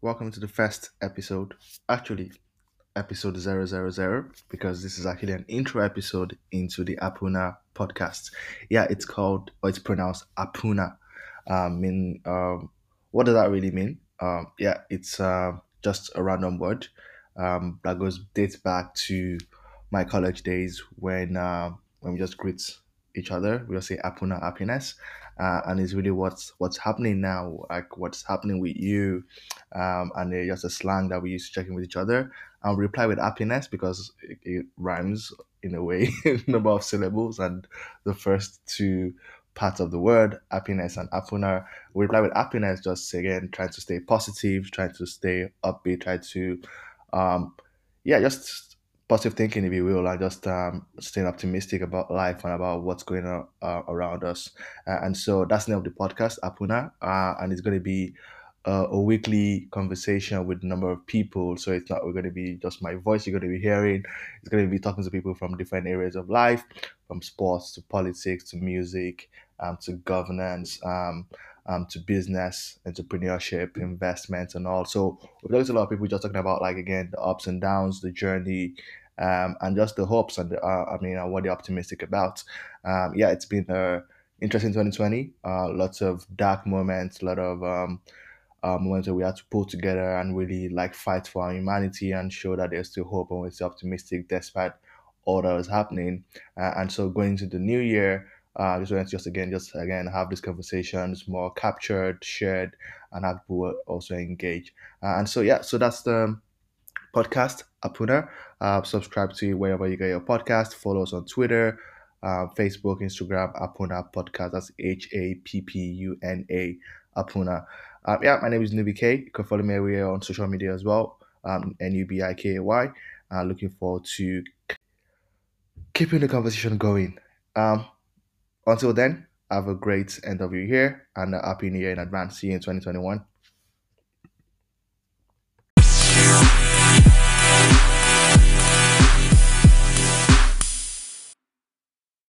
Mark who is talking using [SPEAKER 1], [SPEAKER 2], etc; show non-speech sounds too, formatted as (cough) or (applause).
[SPEAKER 1] welcome to the first episode. Actually, episode 000, because this is actually an intro episode into the Happuna podcast. Yeah, it's called, or it's pronounced Happuna. Um, mean, um, what does that really mean? Um, yeah, it's uh, just a random word um, that goes dates back to my college days when uh, when we just greet each other. We'll say Happuna happiness, uh, and it's really what's what's happening now, like what's happening with you, um, and uh, just a slang that we use to check in with each other. And we reply with happiness because it, it rhymes in a way, (laughs) number of syllables, and the first two parts of the word, happiness and happuna. We reply with happiness, just again trying to stay positive, trying to stay upbeat, try to, um, yeah, just positive thinking, if you will, and just um, staying optimistic about life and about what's going on uh, around us. Uh, and so that's the name of the podcast, Happuna, uh, and it's going to be uh, a weekly conversation with a number of people. So it's not we're going to be just my voice you're going to be hearing. It's going to be talking to people from different areas of life, from sports to politics to music um, to governance. Um, um, to business, entrepreneurship, investment, and all. So we've talked to a lot of people just talking about like again the ups and downs, the journey, um, and just the hopes and the, uh, I mean uh, what they're optimistic about. Um, yeah, it's been a interesting 2020. Uh, lots of dark moments, a lot of um, uh, moments where we had to pull together and really like fight for our humanity and show that there's still hope and we're still optimistic despite all that was happening. Uh, and so going into the new year. Uh, just want to just again, just again have these conversations more captured, shared, and have people also engage. Uh, and so yeah, so that's the podcast Happuna. Uh, subscribe to wherever you get your podcast. Follow us on Twitter, uh, Facebook, Instagram, Happuna Podcast. That's H A P P U N A Happuna. Um, yeah, my name is Nubi Kay. You can follow me everywhere on social media as well. Um, N U B I K A Y. Uh, looking forward to keeping the conversation going. Um, until then, have a great end of your year and a happy new year in advance. See you in 2021.